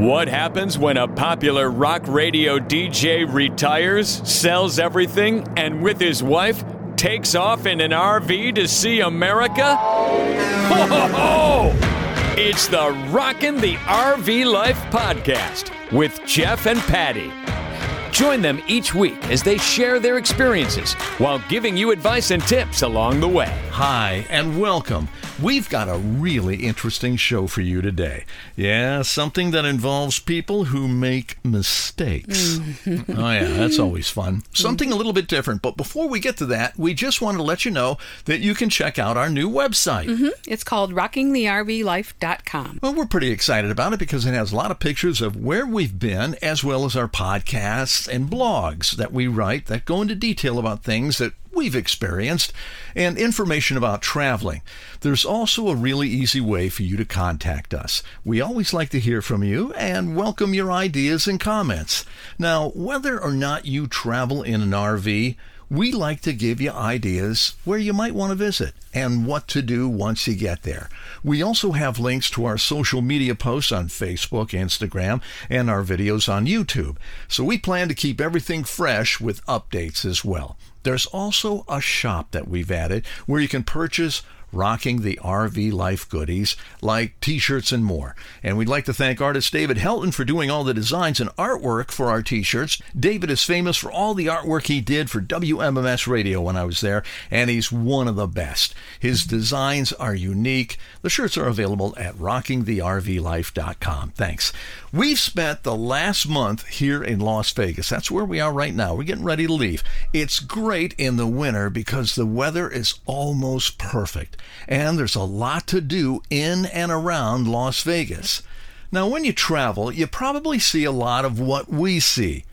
What happens when a popular rock radio DJ retires, sells everything, and with his wife takes off in an RV to see America? Ho, ho, ho! It's the Rockin' the RV Life podcast with Jeff and Patti. Join them each week as they share their experiences while giving you advice and tips along the way. Hi, and welcome. We've got a really interesting show for you today. Yeah, something that involves people who make mistakes. Mm-hmm. oh, yeah, that's always fun. Something a little bit different. But before we get to that, we just want to let you know that you can check out our new website. Mm-hmm. It's called rockingthervlife.com. Well, we're pretty excited about it because it has a lot of pictures of where we've been, as well as our podcasts and blogs that we write that go into detail about things that we've experienced and information about traveling. There's also a really easy way for you to contact us. We always like to hear from you and welcome your ideas and comments. Now, whether or not you travel in an RV, we like to give you ideas where you might want to visit and what to do once you get there. We also have links to our social media posts on Facebook, Instagram, and our videos on YouTube. So we plan to keep everything fresh with updates as well. There's also a shop that we've added where you can purchase rocking the RV life goodies like t shirts and more. And we'd like to thank artist David Helton for doing all the designs and artwork for our t shirts. David is famous for all the artwork he did for WMMS Radio when I was there, and he's one of the best. His designs are unique. The shirts are available at rockingthervlife.com. Thanks. We've spent the last month here in Las Vegas. That's where we are right now. We're getting ready to leave. It's great in the winter because the weather is almost perfect and there's a lot to do in and around Las Vegas. Now, when you travel, you probably see a lot of what we see.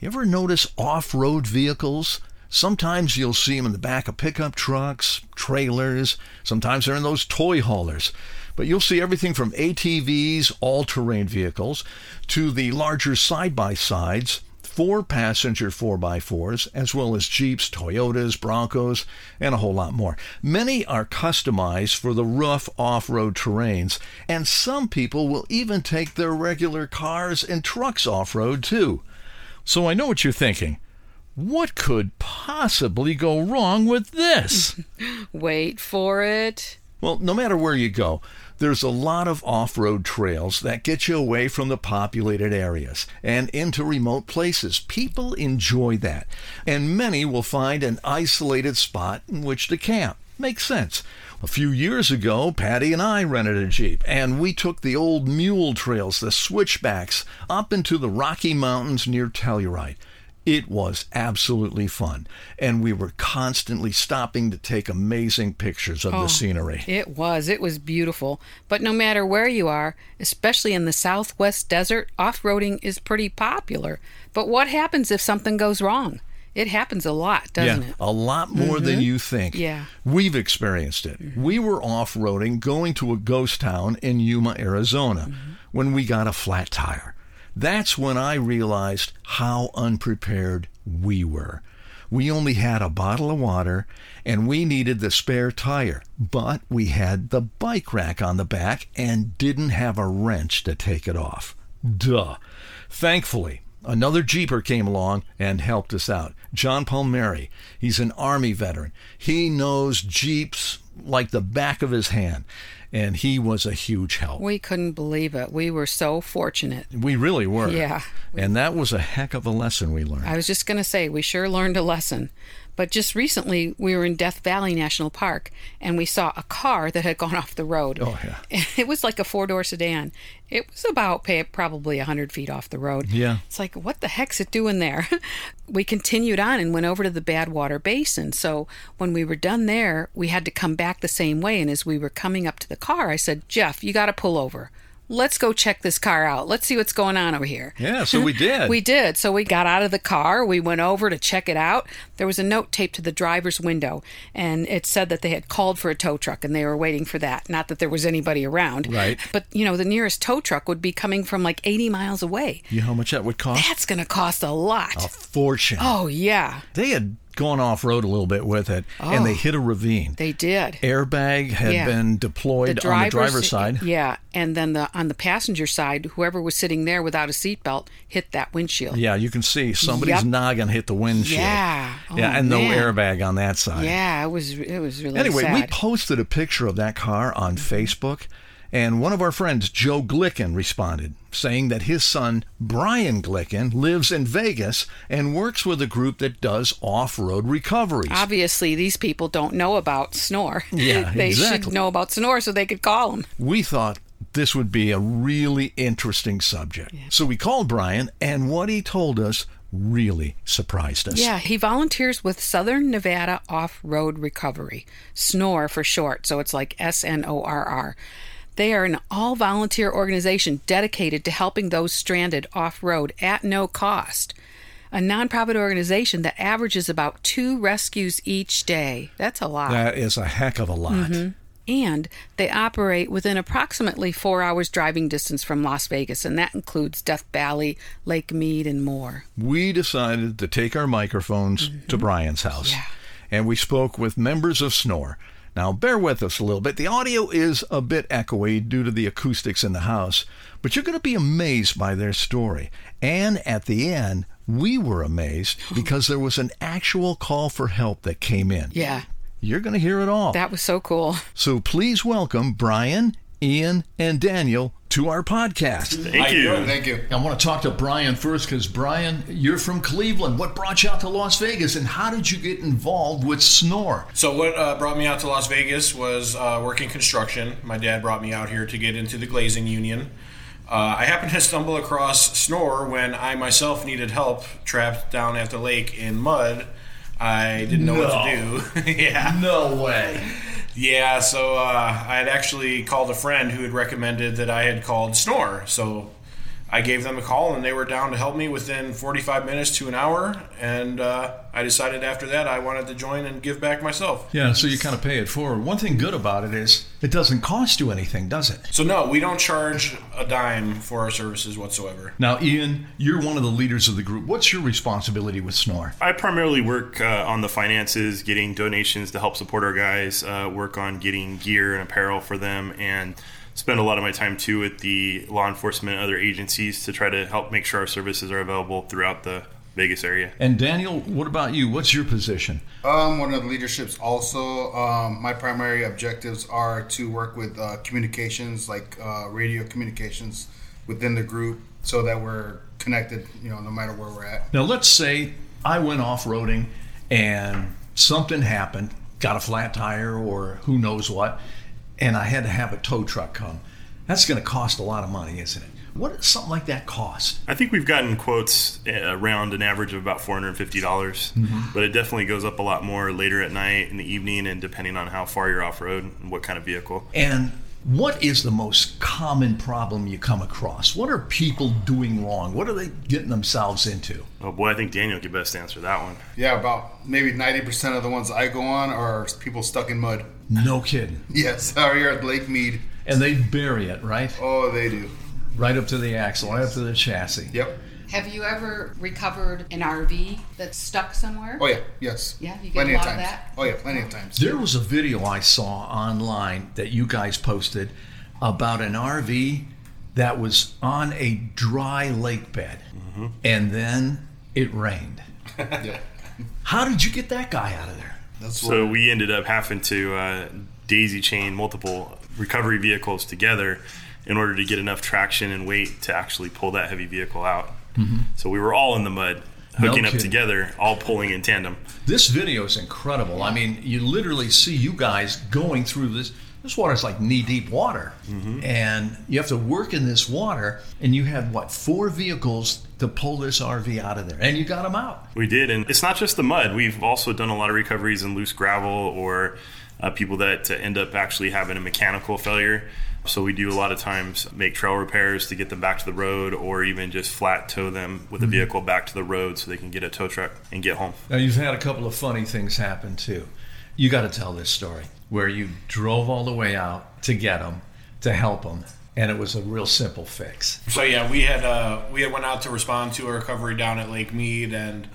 You ever notice off road vehicles? Sometimes you'll see them in the back of pickup trucks, trailers, sometimes they're in those toy haulers. But you'll see everything from ATVs, all terrain vehicles, to the larger side by sides, four passenger 4x4s, as well as Jeeps, Toyotas, Broncos, and a whole lot more. Many are customized for the rough off road terrains, and some people will even take their regular cars and trucks off road too. So I know what you're thinking. What could possibly go wrong with this? Wait for it. Well, no matter where you go, there's a lot of off road trails that get you away from the populated areas and into remote places. People enjoy that, and many will find an isolated spot in which to camp. Makes sense. A few years ago, Patti and I rented a Jeep, and we took the old mule trails, the switchbacks, up into the Rocky Mountains near Telluride. It was absolutely fun, and we were constantly stopping to take amazing pictures of Oh, the scenery. It was. It was beautiful. But no matter where you are, especially in the southwest desert, off roading is pretty popular. But what happens if something goes wrong? It happens a lot, doesn't yeah, it? a lot more than mm-hmm. you think. Yeah. We've experienced it. Mm-hmm. We were off roading going to a ghost town in Yuma, Arizona, mm-hmm. when we got a flat tire. That's when I realized how unprepared we were. We only had a bottle of water and we needed the spare tire, but we had the bike rack on the back and didn't have a wrench to take it off. Duh. Thankfully, another Jeeper came along and helped us out. John Palmieri. He's an Army veteran. He knows Jeeps like the back of his hand, and he was a huge help. We couldn't believe it. We were so fortunate. We really were. Yeah. And that was a heck of a lesson we learned. I was just going to say, we sure learned a lesson. But just recently, we were in Death Valley National Park and we saw a car that had gone off the road. Oh, yeah. It was like a four door sedan. It was about probably 100 feet off the road. Yeah. It's like, what the heck's it doing there? we continued on and went over to the Badwater Basin. So when we were done there, we had to come back the same way. And as we were coming up to the car, I said, Jeff, you got to pull over. Let's go check this car out. Let's see what's going on over here. Yeah, so we did. we did. So we got out of the car. We went over to check it out. There was a note taped to the driver's window, and it said that they had called for a tow truck and they were waiting for that. Not that there was anybody around. Right. But, you know, the nearest tow truck would be coming from like 80 miles away. You know how much that would cost? That's going to cost a lot. a fortune. Oh, yeah. They had gone off road a little bit with it, and they oh. hit a ravine. They did. Airbag had Oh. Yeah. been deployed on the driver's side. Yeah, and then the on the passenger side, whoever was sitting there without a seatbelt hit that windshield. Yeah, you can see somebody's Yep. noggin hit the windshield. Yeah. yeah, Oh, and no airbag on that side. Yeah, it was it was really Anyway, sad. we posted a picture of that car on mm-hmm. Facebook, and one of our friends, Joe Glicken, responded, saying that his son, Brian Glicken, lives in Vegas and works with a group that does off road recoveries. Obviously, these people don't know about SNORR. Yeah, they exactly. should know about SNORR so they could call him. we thought this would be a really interesting subject. So we called Brian, and what he told us really surprised us. Yeah, he volunteers with Southern Nevada Off Road Recovery, SNORR for short, so it's like S N O R R. They are an all volunteer organization dedicated to helping those stranded off road at no cost. A nonprofit organization that averages about two rescues each day. That's a lot. That is a heck of a lot. Mm-hmm. and they operate within approximately four hours driving distance from Las Vegas, and that includes Death Valley, Lake Mead, and more. we decided to take our microphones to mm-hmm. Brian's house. Yeah. And we spoke with members of SNORR. Now, bear with us a little bit. The audio is a bit echoey due to the acoustics in the house, but you're going to be amazed by their story. And at the end, we were amazed because there was an actual call for help that came in. Yeah, You're going to hear it all. that was so cool. So please welcome Brian, Ean, and Daniel to our podcast. Thank you. Thank you. I want to talk to Brian first because Brian, you're from Cleveland. What brought you out to Las Vegas, and how did you get involved with SNORR? So what uh, brought me out to Las Vegas was uh, working construction. My dad brought me out here to get into the glazing union. Uh, I happened to stumble across SNORR when I myself needed help trapped down at the lake in mud. I didn't know what to do. yeah. No way. Yeah, so uh, I had actually called a friend who had recommended that I had called SNORR. So I gave them a call, and they were down to help me within 45 minutes to an hour. And uh, I decided after that I wanted to join and give back myself. Yeah, so you kind of pay it forward. One thing good about it is it doesn't cost you anything, does it? So no, we don't charge a dime for our services whatsoever. Now, Ean, you're one of the leaders of the group. What's your responsibility with SNORR? I primarily work uh, on the finances, getting donations to help support our guys, uh, work on getting gear and apparel for them, and spend a lot of my time too with the law enforcement and other agencies to try to help make sure our services are available throughout the Vegas area. And Daniel, what about you? What's your position? Um, one of the leaderships also. Um, my primary objectives are to work with uh, communications, like uh, radio communications, within the group, so that we're connected. You know, no matter where we're at. Now, let's say I went off roading and something happened, got a flat tire or who knows what, and I had to have a tow truck come. That's going to cost a lot of money, isn't it? What does something like that cost? I think we've gotten quotes uh, around an average of about $450, dollars but it definitely goes up a lot more later at night, in the evening, and depending on how far you're off road and what kind of vehicle. And what is the most common problem you come across? What are people doing wrong? What are they getting themselves into? Oh boy, I think Daniel could best answer that one. Yeah, about maybe ninety percent of the ones I go on are people stuck in mud. No kidding. Yes, out here at Lake Mead. And they bury it, right? Oh, they do. Right up to the axle, right up to the chassis. Yep. Have you ever recovered an RV that's stuck somewhere? Oh yeah. Yes. Yeah, you get plenty a lot of times. that? Oh yeah, plenty of times. There was a video I saw online that you guys posted about an RV that was on a dry lake bed mm-hmm. and then it rained. Yeah. How did you get that guy out of there? That's So what. we ended up having to uh, daisy chain multiple recovery vehicles together in order to get enough traction and weight to actually pull that heavy vehicle out. So we were all in the mud, No hooking up together, all pulling in tandem. This video is incredible. I mean, you literally see you guys going through this. This water is like knee deep water, and you have to work in this water. And you had what four vehicles to pull this RV out of there, and you got them out. We did, and it's not just the mud. We've also done a lot of recoveries in loose gravel or uh, people that uh, end up actually having a mechanical failure. So we do a lot of times make trail repairs to get them back to the road or even just flat tow them with a vehicle back to the road so they can get a tow truck and get home. Now, you've had a couple of funny things happen too. You got to tell this story where you drove all the way out to get them, to help them, and it was a real simple fix. So yeah, we had uh, we had went out to respond to a recovery down at Lake Mead, and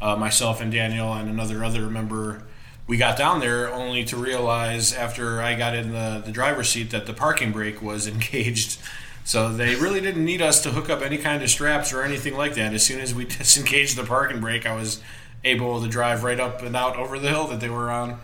uh, myself and Daniel and another other member, we got down there only to realize after I got in the, the driver's seat that the parking brake was engaged. So they really didn't need us to hook up any kind of straps or anything like that. As soon as we disengaged the parking brake, I was able to drive right up and out over the hill that they were on.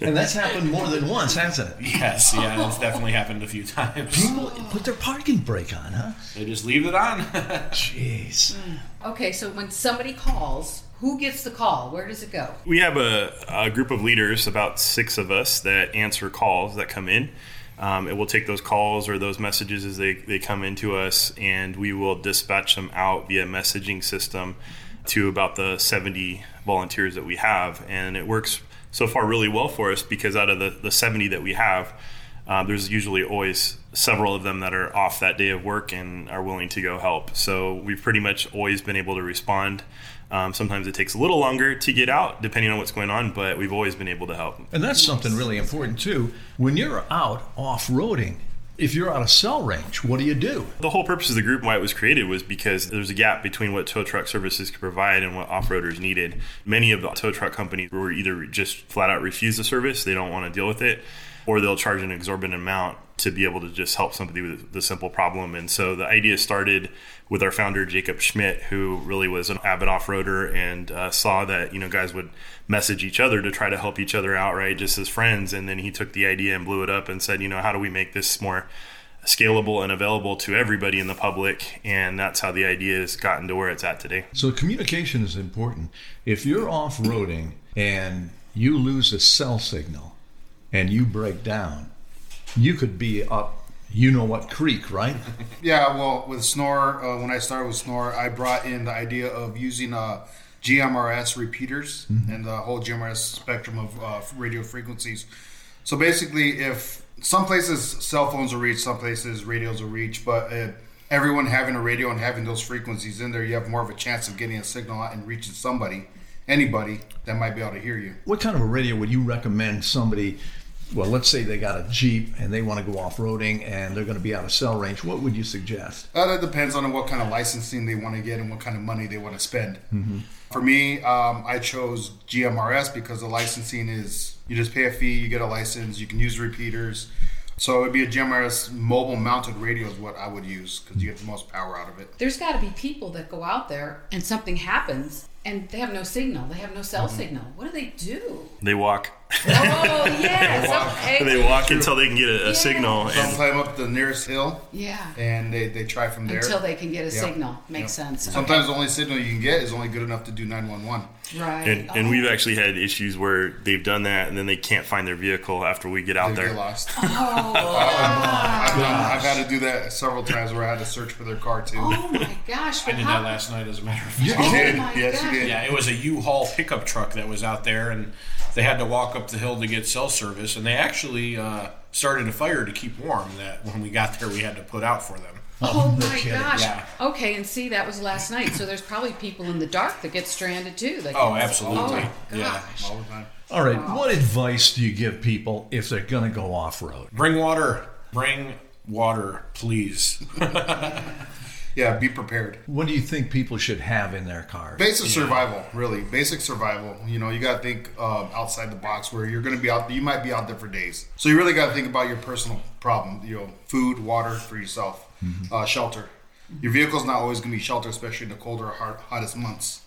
And that's happened more than once, hasn't it? Yes, yeah, it's definitely happened a few times. People put their parking brake on, huh? They just leave it on. Jeez. Okay, so when somebody calls, who gets the call? Where does it go? We have a, a group of leaders, about six of us, that answer calls that come in. Um, and we'll take those calls or those messages as they, they come into us, and we will dispatch them out via messaging system to about the 70 volunteers that we have. And it works so far really well for us because out of the, the 70 that we have, uh, there's usually always several of them that are off that day of work and are willing to go help. So we've pretty much always been able to respond. Um, sometimes it takes a little longer to get out, depending on what's going on, but we've always been able to help. And that's something really important too. When you're out off roading, if you're out of cell range, what do you do? The whole purpose of the group, why it was created, was because there's a gap between what tow truck services could provide and what off-roaders needed. Many of the tow truck companies were either just flat out refuse the service, they don't want to deal with it, or they'll charge an exorbitant amount to be able to just help somebody with the simple problem. And so the idea started with our founder Jacob Schmidt, who really was an avid off-roader and uh, saw that you know guys would message each other to try to help each other out, right, just as friends. And then he took the idea and blew it up and said, you know, how do we make this more scalable and available to everybody in the public? And that's how the idea has gotten to where it's at today. So communication is important. If you're off roading and you lose a cell signal and you break down, you could be up you know what creek, right? Yeah, well, with SNORR, uh, when I started with SNORR, I brought in the idea of using uh, GMRS repeaters and the whole GMRS spectrum of uh, radio frequencies. So basically, if some places cell phones will reach, some places radios will reach, but uh, everyone having a radio and having those frequencies in there, you have more of a chance of getting a signal out and reaching somebody, anybody that might be able to hear you. What kind of a radio would you recommend somebody? Well, let's say they got a Jeep and they want to go off roading and they're going to be out of cell range. What would you suggest? Uh, that depends on what kind of licensing they want to get and what kind of money they want to spend. For me, um, I chose GMRS because the licensing is you just pay a fee, you get a license, you can use repeaters. So it'd be a GMRS mobile mounted radio is what I would use because you get the most power out of it. There's got to be people that go out there and something happens and they have no signal. They have no cell mm-hmm. signal. What do they do? They walk. Oh, yes. Okay. they walk until they can get a, a Yeah. signal. Some And climb up the nearest hill Yeah. and they, they try from there. Until they can get a Yep. signal. Makes Yep. sense. Sometimes the only signal you can get is only good enough to do 911. Okay. Right. and, and Oh. we've actually had issues where they've done that and then they can't find their vehicle after we get out They there. get lost. Oh, I've, done, I've had to do that several times where I had to search for their car too. oh my gosh. I did how, that last night, as a matter of fact. You Oh did. my Yes, you did. Yeah, it was a U-Haul pickup truck that was out there, and they had to walk up the hill to get cell service. And they actually uh, started a fire to keep warm. That when we got there, we had to put out for them. Oh my kidding. gosh. Yeah. Okay, and see, that was last night. So there's probably people in the dark that get stranded too. That Oh, absolutely. Oh, Yeah. gosh. All the time. All right. What advice do you give people if they're going to go off road? Bring water. Bring water, please. Yeah, be prepared. What do you think people should have in their cars? Basic survival, really. Basic survival. You know, you got to think um, outside the box where you're going to be out. You might be out there for days, so you really got to think about your personal problem. You know, food, water for yourself, uh, shelter. Your vehicle's not always going to be shelter, especially in the colder, hot, hottest months.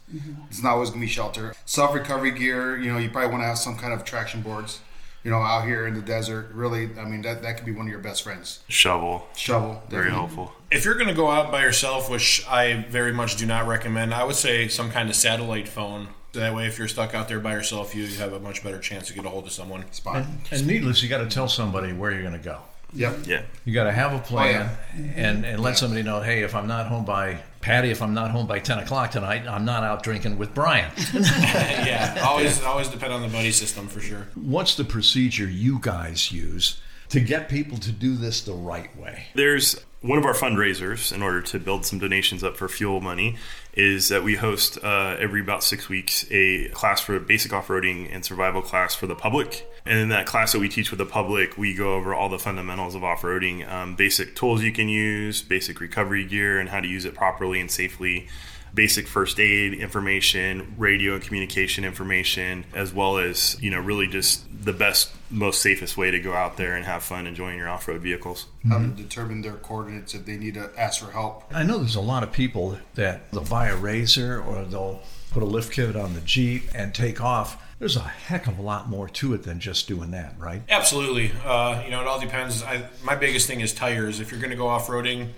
It's not always going to be shelter. Self recovery gear. You know, you probably want to have some kind of traction boards. You know, out here in the desert, really. I mean, that that could be one of your best friends. Shovel. Shovel, Very helpful. If you're going to go out by yourself, which I very much do not recommend, I would say some kind of satellite phone. That way, if you're stuck out there by yourself, you have a much better chance to get a hold of someone. Spot. And needless, you got to tell somebody where you're going to go. Yep. Yeah. You got to have a plan Oh, and, and let somebody know, hey, if I'm not home by Patti, if I'm not home by 10 o'clock tonight, I'm not out drinking with Brian. yeah, always always depend on the buddy system for sure. What's the procedure you guys use to get people to do this the right way? There's one of our fundraisers in order to build some donations up for fuel money is that we host uh, every about six weeks a class for basic off-roading and survival class for the public and in that class that we teach with the public we go over all the fundamentals of off-roading um, basic tools you can use basic recovery gear and how to use it properly and safely basic first aid information, radio and communication information, as well as, you know, really just the best, most safest way to go out there and have fun enjoying your off road vehicles. How to determine their coordinates if they need to ask for help. I know there's a lot of people that they'll buy a razor or they'll put a lift kit on the Jeep and take off. There's a heck of a lot more to it than just doing that, right? Absolutely. Uh, you know, it all depends. I, my biggest thing is tires. If you're going to go off roading,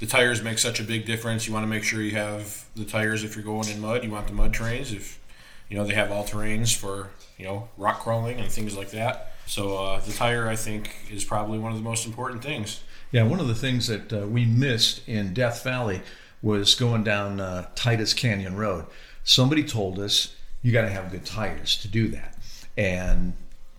the tires make such a big difference. You want to make sure you have the tires if you're going in mud. You want the mud terrains if you know they have all terrains for you know rock crawling and things like that. So uh, the tire, I think, is probably one of the most important things. Yeah, one of the things that uh, we missed in Death Valley was going down uh, Titus Canyon Road. Somebody told us you got to have good tires to do that, and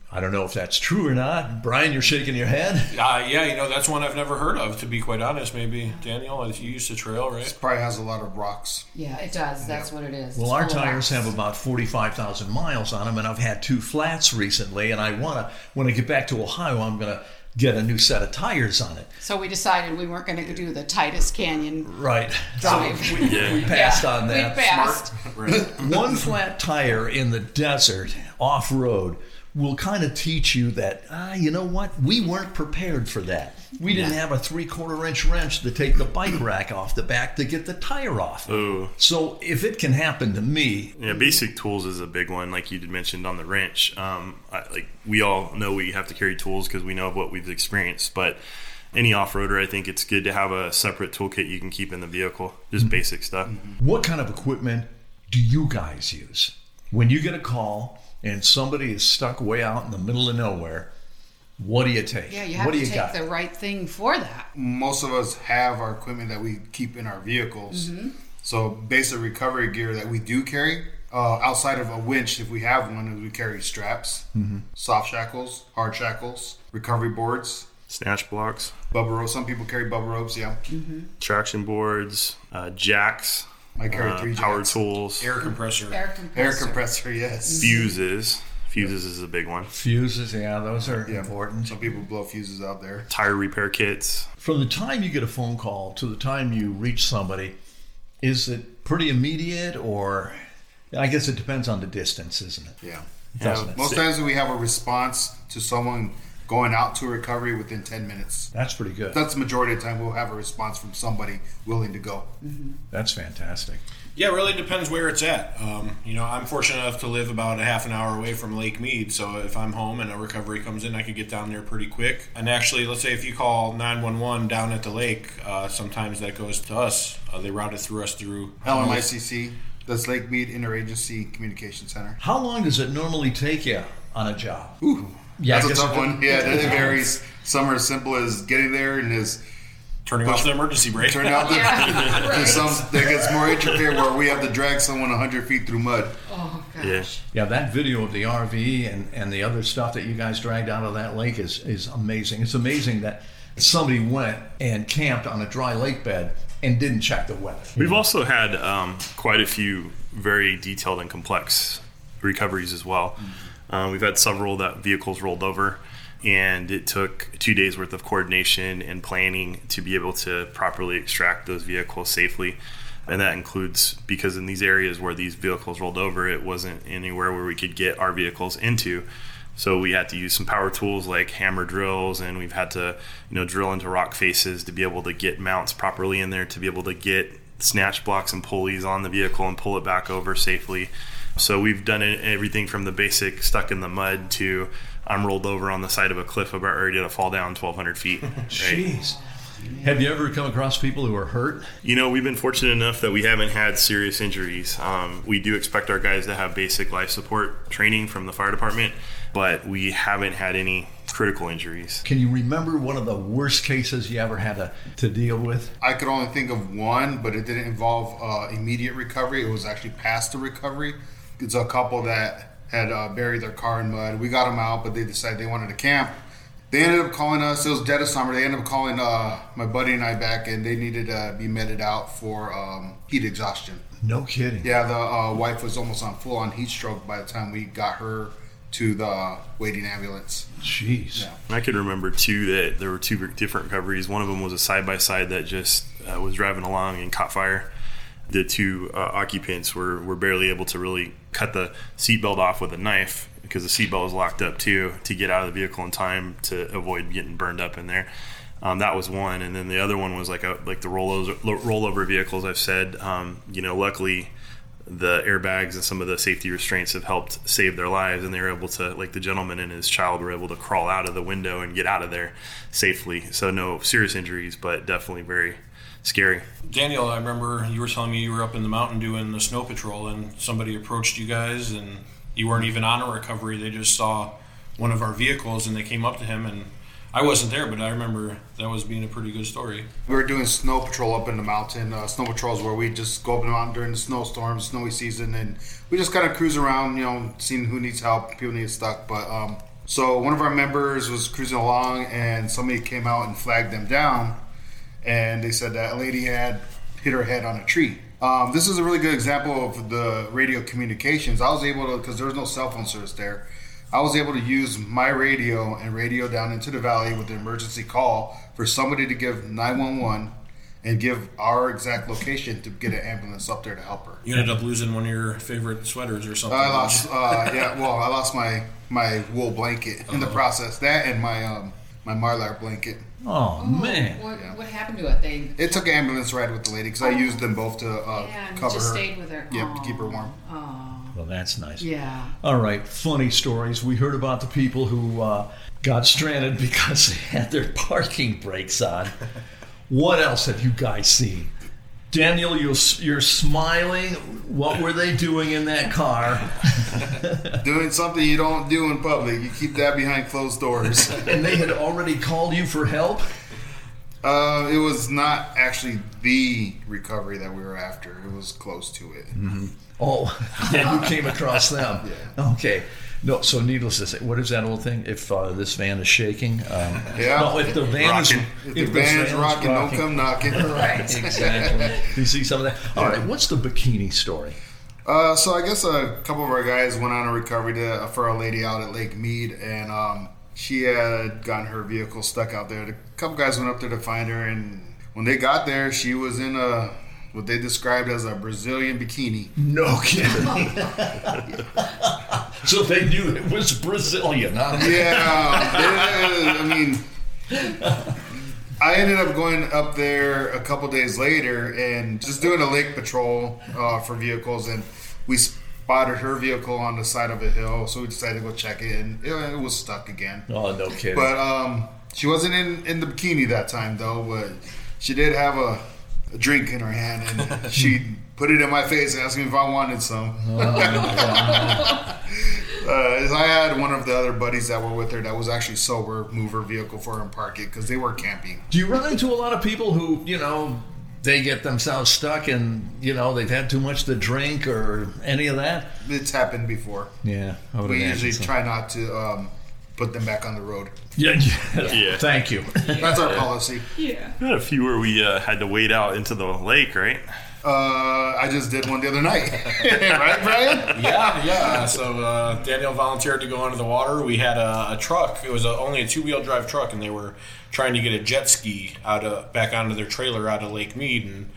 I don't know if that's true or not. Brian, you're shaking your head. Uh, yeah, you know that's one I've never heard of. To be quite honest, maybe Daniel, you used to trail, right? It probably has a lot of rocks. Yeah, it does. That's what it is. Well, It's our tires rocks. have about 45,000 miles on them, and I've had two flats recently. And I want to, when I get back to Ohio, I'm going to get a new set of tires on it. So we decided we weren't going to do the Titus Canyon Right. drive. So we, we passed on that. We passed. One flat tire in the desert, off road, will kind of teach you that, ah, you know what? We weren't prepared for that. We didn't have a three quarter inch wrench to take the bike rack off the back to get the tire off. Ooh. So if it can happen to me, Yeah, basic tools is a big one, like you did mentioned on the wrench. Um, I, like we all know we have to carry tools because we know of what we've experienced. But any off-roader, I think it's good to have a separate toolkit you can keep in the vehicle, just basic stuff. what kind of equipment do you guys use? When you get a call and somebody is stuck way out in the middle of nowhere, what do you take? Yeah, you have what do to you take got? the right thing for that. Most of us have our equipment that we keep in our vehicles. So basic recovery gear that we do carry. Uh, outside of a winch, if we have one, we carry straps, soft shackles, hard shackles, recovery boards, Snatch blocks, Bubba ropes. Some people carry Bubba ropes. Yeah, traction boards, uh, jacks, I carry uh, three power tools, Air compressor. Air compressor. Air compressor. Yes. fuses. Fuses is a big one. Fuses, yeah, those are Yeah. important. Some people blow fuses out there. Tire repair kits. From the time you get a phone call to the time you reach somebody, is it pretty immediate or I guess it depends on the distance, isn't it? Yeah. Doesn't it? Most times we have a response to someone going out to recovery within 10 minutes. That's pretty good. That's the majority of the time we'll have a response from somebody willing to go. That's fantastic. Yeah, it really depends where it's at. Um, you know, I'm fortunate enough to live about a half an hour away from Lake Mead, so if I'm home and a recovery comes in, I could get down there pretty quick. And actually, let's say if you call 911 down at the lake, uh, sometimes that goes to us. Uh, they route it through us through LMICC, that's Lake Mead Interagency Communication Center. How long does it normally take you on a job? Ooh, Yeah, I that's a tough one. Yeah, that it varies. Some are as simple as getting there and is turning off the emergency brake. turn out the, Yeah, there's some that gets more intricate where we have to drag someone 100 feet through mud. Oh gosh. Yeah. Yeah, that video of the RV and, and the other stuff that you guys dragged out of that lake is, is amazing. It's amazing that somebody went and camped on a dry lake bed and didn't check the weather. We've also had um, quite a few very detailed and complex recoveries as well. Uh, we've had several that vehicles rolled over, and it took two days worth of coordination and planning to be able to properly extract those vehicles safely. And that includes because in these areas where these vehicles rolled over, it wasn't anywhere where we could get our vehicles into. So we had to use some power tools like hammer drills, and we've had to, you know, drill into rock faces to be able to get mounts properly in there, to be able to get snatch blocks and pulleys on the vehicle and pull it back over safely. So we've done everything from the basic stuck in the mud to I'm rolled over on the side of a cliff about ready to fall down 1,200 feet. Right? Jeez. Have you ever come across people who are hurt? You know, we've been fortunate enough that we haven't had serious injuries. Um, we do expect our guys to have basic life support training from the fire department, but we haven't had any critical injuries. Can you remember one of the worst cases you ever had to, to deal with? I could only think of one, but it didn't involve uh, immediate recovery. It was actually past the recovery. It's a couple that had uh, buried their car in mud. We got them out, but they decided they wanted to camp. they ended up calling us. It was dead of summer. They ended up calling uh, my buddy and I back, and they needed to be meted out for um, heat exhaustion. No kidding. Yeah, the uh, wife was almost on full on heat stroke by the time we got her to the waiting ambulance. Jeez. Yeah. I can remember too that there were two different recoveries. One of them was a side by side that just uh, was driving along and caught fire. The two uh, occupants were, were barely able to really cut the seatbelt off with a knife because the seatbelt was locked up too to get out of the vehicle in time to avoid getting burned up in there. Um, that was one, and then the other one was like a like the rollover rollover vehicles. I've said, um, you know, luckily the airbags and some of the safety restraints have helped save their lives and they were able to like the gentleman and his child were able to crawl out of the window and get out of there safely so no serious injuries but definitely very scary Daniel, I remember you were telling me you were up in the mountain doing the snow patrol, and somebody approached you guys, and you weren't even on a recovery. They just saw one of our vehicles, and they came up to him, and I wasn't there, but I remember that was being a pretty good story. We were doing snow patrol up in the mountain. Uh, snow patrols where we just go up in the mountain during the snowstorm, snowy season, and we just kind of cruise around, you know, seeing who needs help, people need stuck. But um, so one of our members was cruising along, and somebody came out and flagged them down, and they said that a lady had hit her head on a tree. Um, this is a really good example of the radio communications. I was able to, because there was no cell phone service there, I was able to use my radio and radio down into the valley with an emergency call for somebody to give 911 and give our exact location to get an ambulance up there to help her. You ended up losing one of your favorite sweaters or something. I lost, uh, yeah, well, I lost my my wool blanket in the process. That and my um, my Mylar blanket. Oh, man. What, what happened to it? They It took an ambulance ride with the lady because I used them both to uh, yeah, and cover just her. stayed with her. Yep, to keep her warm. Oh, Well, that's nice. yeah. All right, funny stories. We heard about the people who uh, got stranded because they had their parking brakes on. What else have you guys seen? Daniel, you're, you're smiling. What were they doing in that car? Doing something you don't do in public. You keep that behind closed doors. And they had already called you for help? uh, it was not actually the recovery that we were after. It was close to it. Oh, and you came across them. Okay. No, so needless to say, what is that old thing? If uh, this van is shaking, um, Yeah. No, if the van Rocking. If is the van's is rocking, don't come knocking. Right, exactly. you see some of that. All right, what's the bikini story? Uh, so I guess a couple of our guys went on a recovery to, for a lady out at Lake Mead, and um, she had gotten her vehicle stuck out there. A couple guys went up there to find her, and when they got there, she was in a what they described as a Brazilian bikini. No kidding. so they knew it was Brazilian, huh? Yeah, I mean, I ended up going up there a couple days later and just doing a lake patrol uh, for vehicles, and we spotted her vehicle on the side of a hill, so we decided to go check it, and it, it was stuck again. Oh, no kidding. But um, she wasn't in, in the bikini that time though. But she did have a, a drink in her hand, and she put it in my face, asking if I wanted some. Uh, I had one of the other buddies that were with her that was actually sober move her vehicle for her and park it because they were camping. Do you run into a lot of people who, you know, they get themselves stuck and, you know, they've had too much to drink or any of that? It's happened before. Yeah. We usually so. try not to um, put them back on the road. Yeah, yeah. Yeah. Thank you. That's our policy. Yeah. We had a few where we uh, had to wade out into the lake right Uh, I just did one the other night. right, Brian? Yeah, yeah. So uh, Daniel volunteered to go under the water. We had a, a truck. It was a, only a two-wheel drive truck, and they were trying to get a jet ski out of back onto their trailer out of Lake Mead, and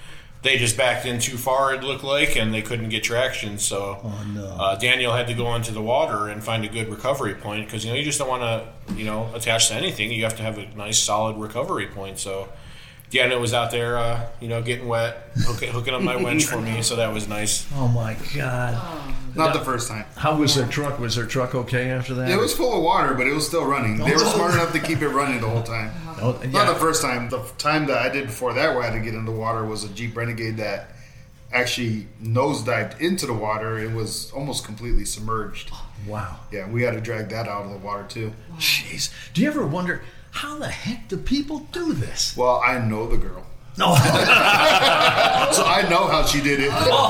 they just backed in too far. It looked like, and they couldn't get traction. So uh, Daniel had to go into the water and find a good recovery point because you know you just don't want to you know attach to anything. You have to have a nice solid recovery point. So. Daniel was out there, uh, you know, getting wet, hooking, hooking up my winch for me, so that was nice. Oh, my God. Not the first time. How was their truck? Was their truck okay after that? It was full of water, but it was still running. They were smart enough to keep it running the whole time. Oh, Not yeah. the first time. The time that I did before that, where I had to get in the water, was a Jeep Renegade that actually nosedived into the water and was almost completely submerged. Wow. Yeah, we had to drag that out of the water too. Jeez. Do you ever wonder how the heck do people do this? Well, I know the girl, No. so I know how she did it. Oh,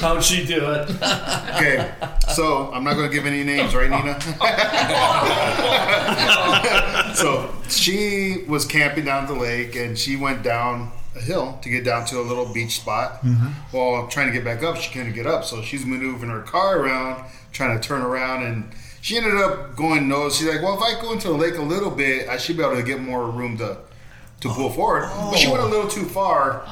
How'd she do it? Okay, So I'm not going to give any names, right, Nina? so she was camping down at the lake, and she went down a hill to get down to a little beach spot. Mm-hmm. While trying to get back up, she couldn't get up, so she's maneuvering her car around, trying to turn around, and she ended up going nose. She's like, "Well, if I go into the lake a little bit, I should be able to get more room to to pull forward." But she went a little too far,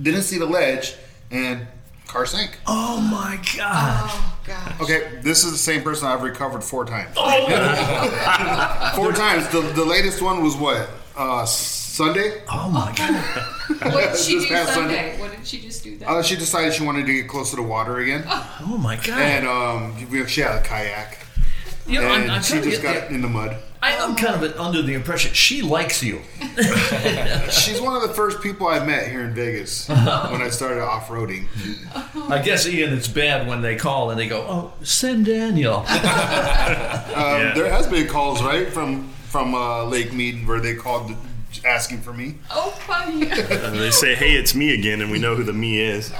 didn't see the ledge, and car sank. Oh my God. Oh gosh. Okay, this is the same person I've recovered four times. Oh. four times. The, the latest one was what? Uh, Sunday? Oh my God. What did she This do past Sunday? Sunday. What did she just do that? Uh, she decided she wanted to get close to the water again. Oh my God. And um, we- she had a kayak. You know, I'm, I'm she just get- got in the mud. I, I'm kind of under the impression she likes you. She's one of the first people I met here in Vegas when I started off roading. I guess Ean, it's bad when they call and they go, "Oh, send Daniel." Um, There has been calls, right, from from uh, Lake Mead where they called asking for me. oh, funny. Uh, they say, "Hey, it's me again," and we know who the me is.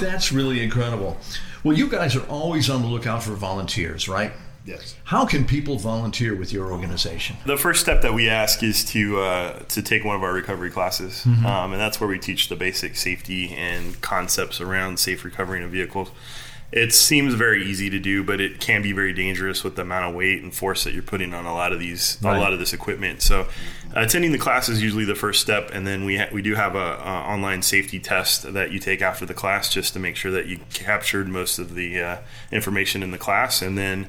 That's really incredible. Well, you guys are always on the lookout for volunteers, right? Yes. How can people volunteer with your organization? The first step that we ask is to uh, to take one of our recovery classes, um, and that's where we teach the basic safety and concepts around safe recovering of vehicles. It seems very easy to do, but it can be very dangerous with the amount of weight and force that you're putting on a lot of these Right. a lot of this equipment. So, attending the class is usually the first step, and then we ha- we do have a, a online safety test that you take after the class just to make sure that you captured most of the uh, information in the class, and then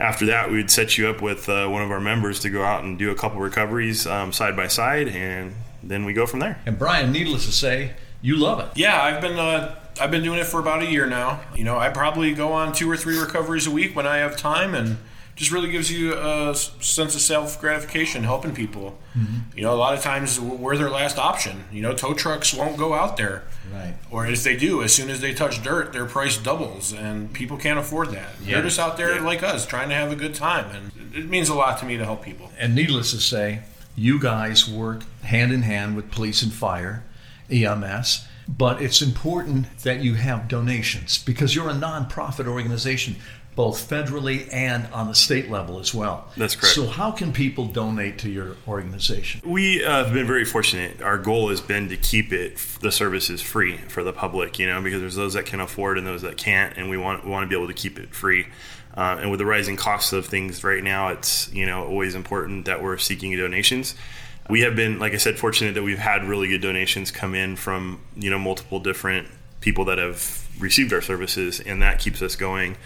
after that, we would set you up with uh, one of our members to go out and do a couple recoveries um, side by side, and then we go from there. And Brian, needless to say, you love it. Yeah, I've been uh, I've been doing it for about a year now. You know, I probably go on two or three recoveries a week when I have time, and just really gives you a sense of self gratification helping people. Mm-hmm. You know, a lot of times we're their last option. You know, tow trucks won't go out there, Right. or if they do, as soon as they touch dirt, their price doubles, and people can't afford that. Yeah. They're just out there Yeah. like us, trying to have a good time, and it means a lot to me to help people. And needless to say, you guys work hand in hand with police and fire, EMS. But it's important that you have donations because you're a nonprofit organization, both federally and on the state level as well. That's correct. So, how can people donate to your organization? We uh, have been very fortunate. Our goal has been to keep it the services free for the public, you know, because there's those that can afford and those that can't, and we want we want to be able to keep it free. Uh, and with the rising costs of things right now, it's you know always important that we're seeking donations. We have been, like I said, fortunate that we've had really good donations come in from you know multiple different people that have received our services, and that keeps us going.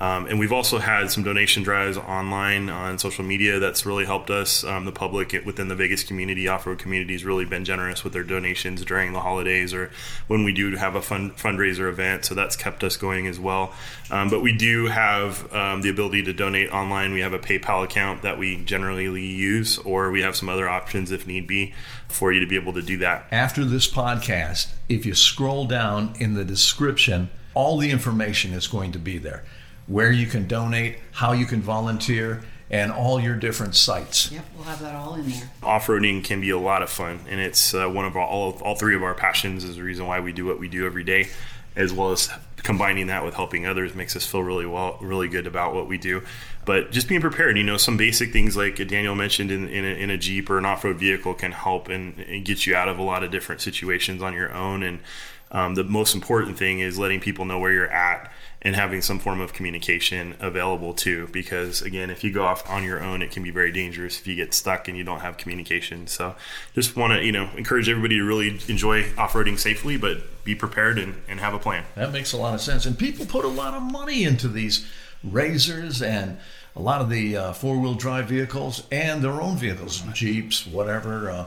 Um, and we've also had some donation drives online on social media that's really helped us. Um, the public within the Vegas community, off road community, has really been generous with their donations during the holidays or when we do have a fund, fundraiser event. So that's kept us going as well. Um, but we do have um, the ability to donate online. We have a PayPal account that we generally use, or we have some other options if need be for you to be able to do that. After this podcast, if you scroll down in the description, all the information is going to be there where you can donate, how you can volunteer, and all your different sites. Yep, we'll have that all in there. off-roading can be a lot of fun and it's uh, one of our, all, all three of our passions is the reason why we do what we do every day as well as combining that with helping others makes us feel really well really good about what we do but just being prepared you know some basic things like daniel mentioned in, in, a, in a jeep or an off-road vehicle can help and, and get you out of a lot of different situations on your own and um, the most important thing is letting people know where you're at and having some form of communication available too because again if you go off on your own it can be very dangerous if you get stuck and you don't have communication so just want to you know encourage everybody to really enjoy off-roading safely but be prepared and, and have a plan That makes a lot of sense. And people put a lot of money into these razors and a lot of the uh, four wheel drive vehicles and their own vehicles, Jeeps, whatever. Uh,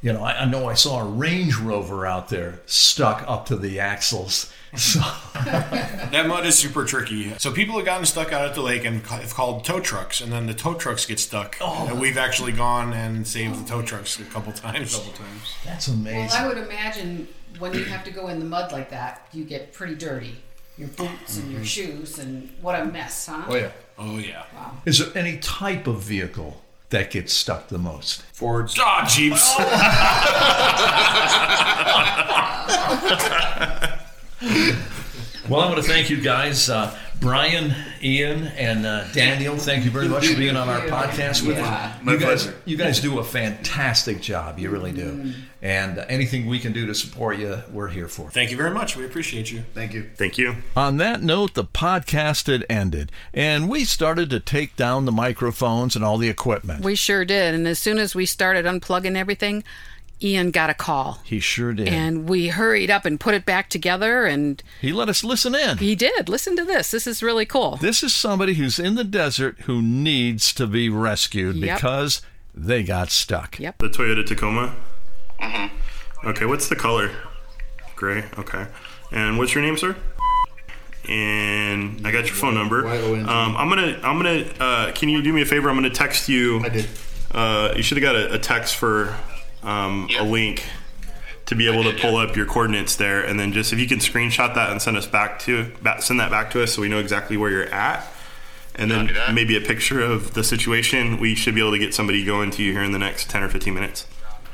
you know, I, I know I saw a Range Rover out there stuck up to the axles. So, That mud is super tricky. So people have gotten stuck out at the lake and have called tow trucks, and then the tow trucks get stuck. Oh. And we've actually gone and saved the tow trucks a couple times. couple times. that's amazing. Well. I would imagine when you have to go in the mud like that, you get pretty dirty. Your boots and your mm-hmm. shoes, and what a mess, huh? Oh yeah. Oh yeah. Is there any type of vehicle that gets stuck the most? Fords. Ah, Jeeps. Well, I want to thank you guys, uh, Brian, Ean, and uh, Daniel. Thank you very much for being on our podcast with Yeah. us. My You guys, pleasure. you guys do a fantastic job. You really do. And uh, anything we can do to support you, we're here for. Thank you very much. We appreciate you. Thank you. Thank you. On that note, the podcast had ended, and we started to take down the microphones and all the equipment. We sure did. And as soon as we started unplugging everything, Ean got a call. He sure did. And we hurried up and put it back together, and he let us listen in. he did. Listen to this. This is really cool. This is somebody who's in the desert who needs to be rescued Yep. because they got stuck. Yep. The Toyota Tacoma. Mm-hmm. Okay, what's the color? Gray. Okay. And what's your name, sir? And I got your phone number. Um, I'm gonna. I'm gonna. Uh, can you do me a favor? I'm gonna text you. I did. Uh, you should have got a, a text for um, a link to be able to pull up your coordinates there, and then just if you can screenshot that and send us back to back, send that back to us so we know exactly where you're at, and then maybe a picture of the situation. We should be able to get somebody going to you here in the next ten or fifteen minutes.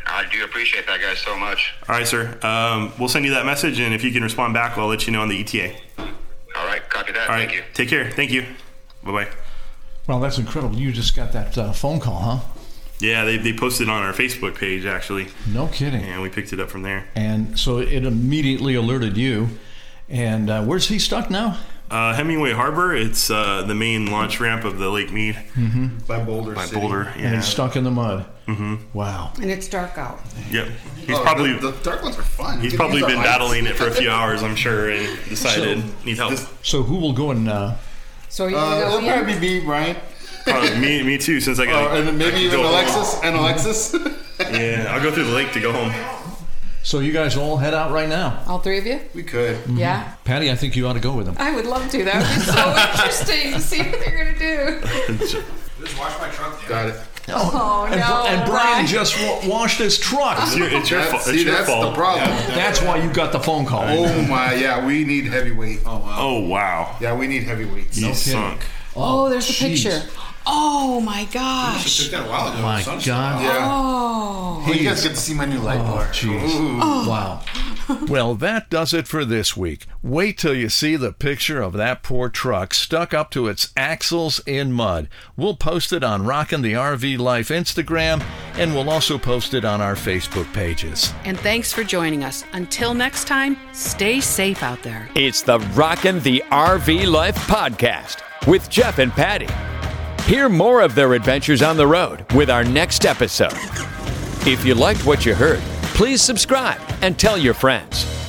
I do appreciate that, guys, so much. All right, sir. Um, we'll send you that message, and if you can respond back, I'll let you know on the ETA. All right, copy that. All right. Thank you. Take care. Thank you. Bye bye. Well, that's incredible. You just got that uh, phone call, huh? Yeah, they, they posted on our Facebook page actually, No kidding. and we picked it up from there. And so it immediately alerted you. And uh, where's he stuck now? Uh, Hemenway Harbor. It's uh, the main launch ramp of the Lake Mead By Boulder by City. Boulder. And Yeah. he's stuck in the mud. Mm-hmm. Wow. And it's dark out. Yep. He's Oh, probably the, the dark ones are fun. he's probably been lights. battling it for a few hours, I'm sure, and decided need help. So who will go and uh, So you, uh, it'll probably be Brian. Uh, me, me too. Since I got Uh, and maybe even Alexis and Alexis. Yeah, I'll go through the lake to go home. So you guys all head out right now. All three of you? we could. Yeah. Patti, I think you ought to go with them. I would love to. That would be so interesting to see what they're going to do. Just wash my truck down. Got it. Oh, and, no. and Brian Brian. just wa- washed his truck. It's your, it's your, That's, fault. see, your that's fault. the problem. That's why you got the phone call. Oh my, yeah, we need heavyweight. Oh wow, Oh wow. Yeah, we need heavyweights. he's sunk. Oh, there's the jeez. picture. Oh, my gosh. Took that a while ago. My Sun's God. Yeah. Oh. Hey, you guys get to see my new light oh, bar. Jeez. Oh. Wow. well, that does it for this week. Wait till you see the picture of that poor truck stuck up to its axles in mud. We'll post it on Rockin' the RV Life Instagram, and we'll also post it on our Facebook pages. And thanks for joining us. Until next time, stay safe out there. It's the Rockin' the RV Life podcast with Jeff and Patti. Hear more of their adventures on the road with our next episode. If you liked what you heard, please subscribe and tell your friends.